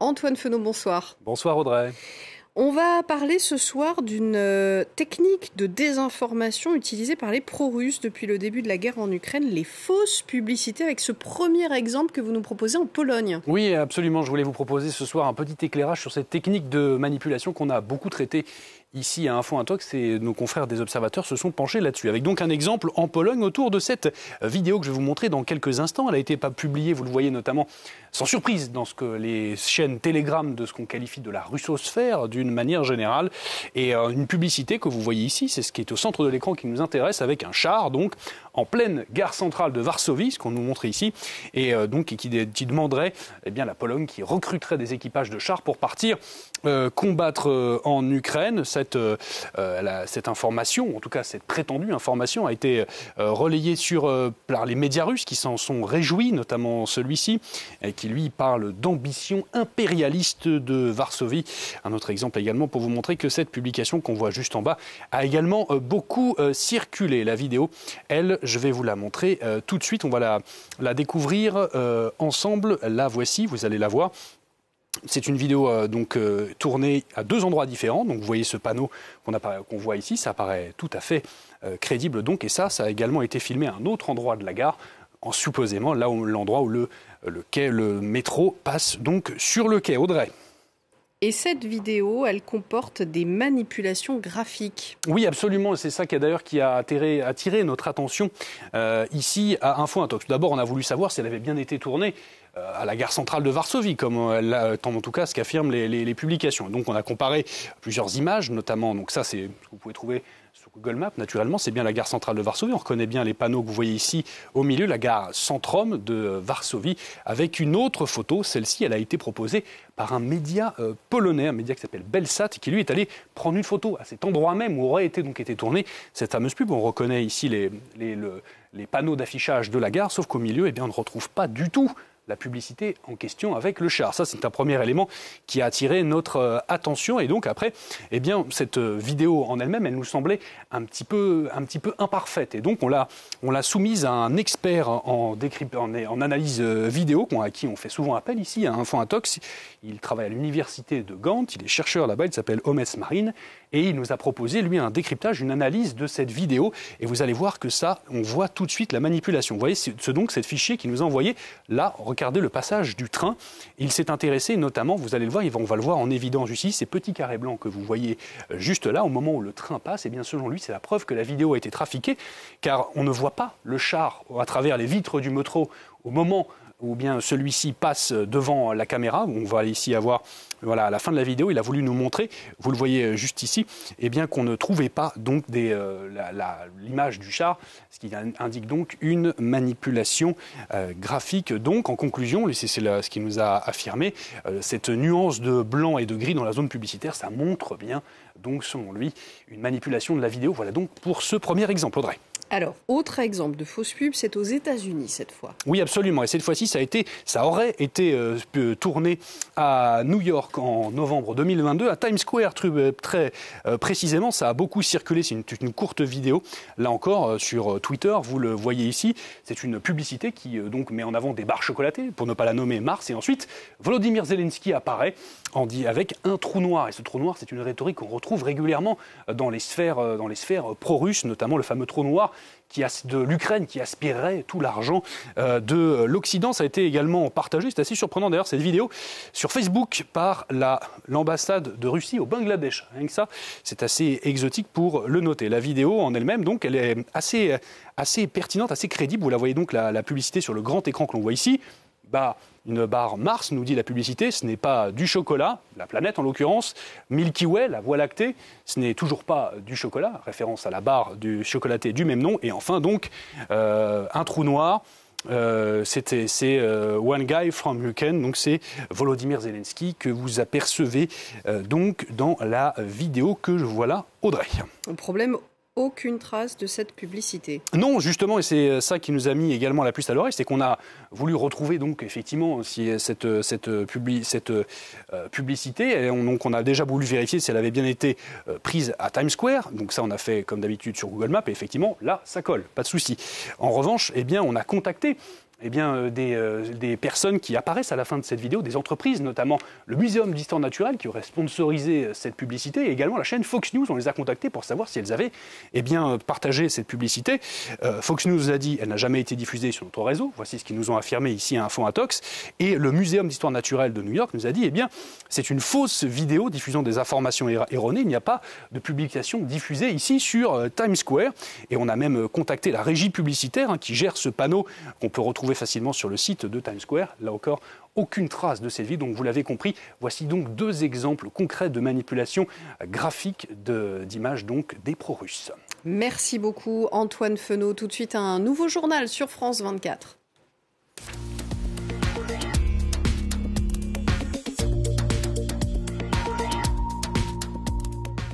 Antoine Fenot, bonsoir. Bonsoir Audrey. On va parler ce soir d'une euh, technique de désinformation utilisée par les pro-russes depuis le début de la guerre en Ukraine, les fausses publicités, avec ce premier exemple que vous nous proposez en Pologne. Oui, absolument. Je voulais vous proposer ce soir un petit éclairage sur cette technique de manipulation qu'on a beaucoup traitée ici à Info Intox et nos confrères des observateurs se sont penchés là-dessus. Avec donc un exemple en Pologne autour de cette vidéo que je vais vous montrer dans quelques instants. Elle a été pas publiée, vous le voyez notamment sans surprise dans ce que les chaînes Telegram de ce qu'on qualifie de la russosphère d'une manière générale. Et euh, une publicité que vous voyez ici, c'est ce qui est au centre de l'écran qui nous intéresse, avec un char donc en pleine gare centrale de Varsovie, ce qu'on nous montre ici, et euh, donc qui, demanderait eh bien, la Pologne qui recruterait des équipages de chars pour partir euh, combattre en Ukraine. Cette, information, en tout cas cette prétendue information, a été relayée sur, par les médias russes qui s'en sont réjouis, notamment celui-ci, qui lui parle d'ambition impérialiste de Varsovie. Un autre exemple également pour vous montrer que cette publication qu'on voit juste en bas a également euh, beaucoup euh, circulé. La vidéo, elle, je vais vous la montrer euh, tout de suite. On va la, découvrir ensemble. La voici, vous allez la voir. C'est une vidéo donc tournée à deux endroits différents. Donc vous voyez ce panneau qu'on voit ici, ça paraît tout à fait crédible donc. Et ça, ça a également été filmé à un autre endroit de la gare, en supposément là où l'endroit où le le métro passe donc sur le quai. Audrey. Et cette vidéo, elle comporte des manipulations graphiques. Oui, absolument. C'est ça qui a d'ailleurs qui a attiré, notre attention euh, ici à Info Intox. D'abord, on a voulu savoir si elle avait bien été tournée à la gare centrale de Varsovie, comme euh, en tout cas ce qu'affirment les, publications. Donc, on a comparé plusieurs images, notamment. Donc, ça, c'est ce que vous pouvez trouver Google Maps, naturellement, c'est bien la gare centrale de Varsovie. On reconnaît bien les panneaux que vous voyez ici au milieu, la gare Centrum de Varsovie, avec une autre photo. Celle-ci, elle a été proposée par un média euh, polonais, un média qui s'appelle Belsat, qui lui est allé prendre une photo à cet endroit même où aurait été donc été tournée cette fameuse pub. On reconnaît ici les, les panneaux d'affichage de la gare, sauf qu'au milieu, eh bien, on ne retrouve pas du tout la publicité en question avec le char. Ça, c'est un premier élément qui a attiré notre euh, attention. Et donc après, eh bien, cette euh, vidéo en elle-même, elle nous semblait un petit peu, un petit peu imparfaite. Et donc on l'a, on l'a soumise à un expert en, en, en analyse euh, vidéo, à qui on fait souvent appel ici, à Info Intox. Il travaille à l'université de Gand. Il est chercheur là-bas. Il s'appelle Homes Marine. Et il nous a proposé, lui, un décryptage, une analyse de cette vidéo. Et vous allez voir que ça, on voit tout de suite la manipulation. Vous voyez, c'est donc cette fichier qui nous a envoyé. Là, le passage du train. Il s'est intéressé notamment, vous allez le voir, on va le voir en évidence ici, ces petits carrés blancs que vous voyez euh, juste là, au moment où le train passe. Et bien, selon lui, c'est la preuve que la vidéo a été trafiquée, car on ne voit pas le char à travers les vitres du métro au moment ou bien celui-ci passe devant la caméra. On va ici avoir, voilà, à la fin de la vidéo, il a voulu nous montrer, vous le voyez juste ici, eh bien qu'on ne trouvait pas donc euh, l'image du char, ce qui indique donc une manipulation euh, graphique. Donc, en conclusion, c'est ce qu'il nous a affirmé, euh, cette nuance de blanc et de gris dans la zone publicitaire, ça montre bien, donc selon lui, une manipulation de la vidéo. Voilà donc pour ce premier exemple, Audrey. Alors, autre exemple de fausse pub, c'est aux États-Unis cette fois. Oui, absolument. Et cette fois-ci, ça, aurait été euh, tourné à New York en novembre 2022, à Times Square euh, très euh, précisément. Ça a beaucoup circulé. C'est une, courte vidéo. Là encore, sur Twitter, vous le voyez ici. C'est une publicité qui donc met en avant des barres chocolatées, pour ne pas la nommer Mars. Et ensuite, Volodymyr Zelensky apparaît en dit avec un trou noir. Et ce trou noir, c'est une rhétorique qu'on retrouve régulièrement dans les sphères pro-russes, notamment le fameux trou noir qui de l'Ukraine qui aspirerait tout l'argent euh, de l'Occident. Ça a été également partagé, c'est assez surprenant d'ailleurs cette vidéo, sur Facebook par l'ambassade de Russie au Bangladesh. Rien que ça, c'est assez exotique pour le noter. La vidéo en elle-même, donc, elle est assez, assez pertinente, assez crédible. Vous la voyez donc la, la publicité sur le grand écran que l'on voit ici. Une barre Mars, nous dit la publicité, ce n'est pas du chocolat, la planète en l'occurrence. Milky Way, la voie lactée, ce n'est toujours pas du chocolat, référence à la barre du chocolaté du même nom. Et enfin donc, euh, un trou noir. Euh, c'est euh, One Guy from Ukraine, donc c'est Volodymyr Zelensky que vous apercevez donc dans la vidéo que je vois là, Audrey. Le problème aucune trace de cette publicité. Non, justement, et c'est ça qui nous a mis également la puce à l'oreille, c'est qu'on a voulu retrouver donc effectivement si cette, cette, cette euh, publicité. Et on, donc on a déjà voulu vérifier si elle avait bien été euh, prise à Times Square. Donc ça, on a fait comme d'habitude sur Google Maps. Et effectivement, là, ça colle, pas de souci. En revanche, eh bien, on a contacté eh bien, euh, euh, des, personnes qui apparaissent à la fin de cette vidéo, des entreprises, notamment le Muséum d'histoire naturelle qui aurait sponsorisé euh, cette publicité, et également la chaîne Fox News. On les a contactés pour savoir si elles avaient eh bien, partagé cette publicité. Fox News a dit qu'elle n'a jamais été diffusée sur notre réseau. Voici ce qu'ils nous ont affirmé ici à Info Intox. Et le Muséum d'histoire naturelle de New York nous a dit eh bien, c'est une fausse vidéo diffusant des informations erronées. Il n'y a pas de publication diffusée ici sur Times Square. Et on a même contacté la régie publicitaire hein, qui gère ce panneau qu'on peut retrouver facilement sur le site de Times Square. Là encore, aucune trace de cette vie. Donc vous l'avez compris, voici donc deux exemples concrets de manipulation graphique d'images des pro-russes. Merci beaucoup Antoine Fenot. Tout de suite un nouveau journal sur France 24.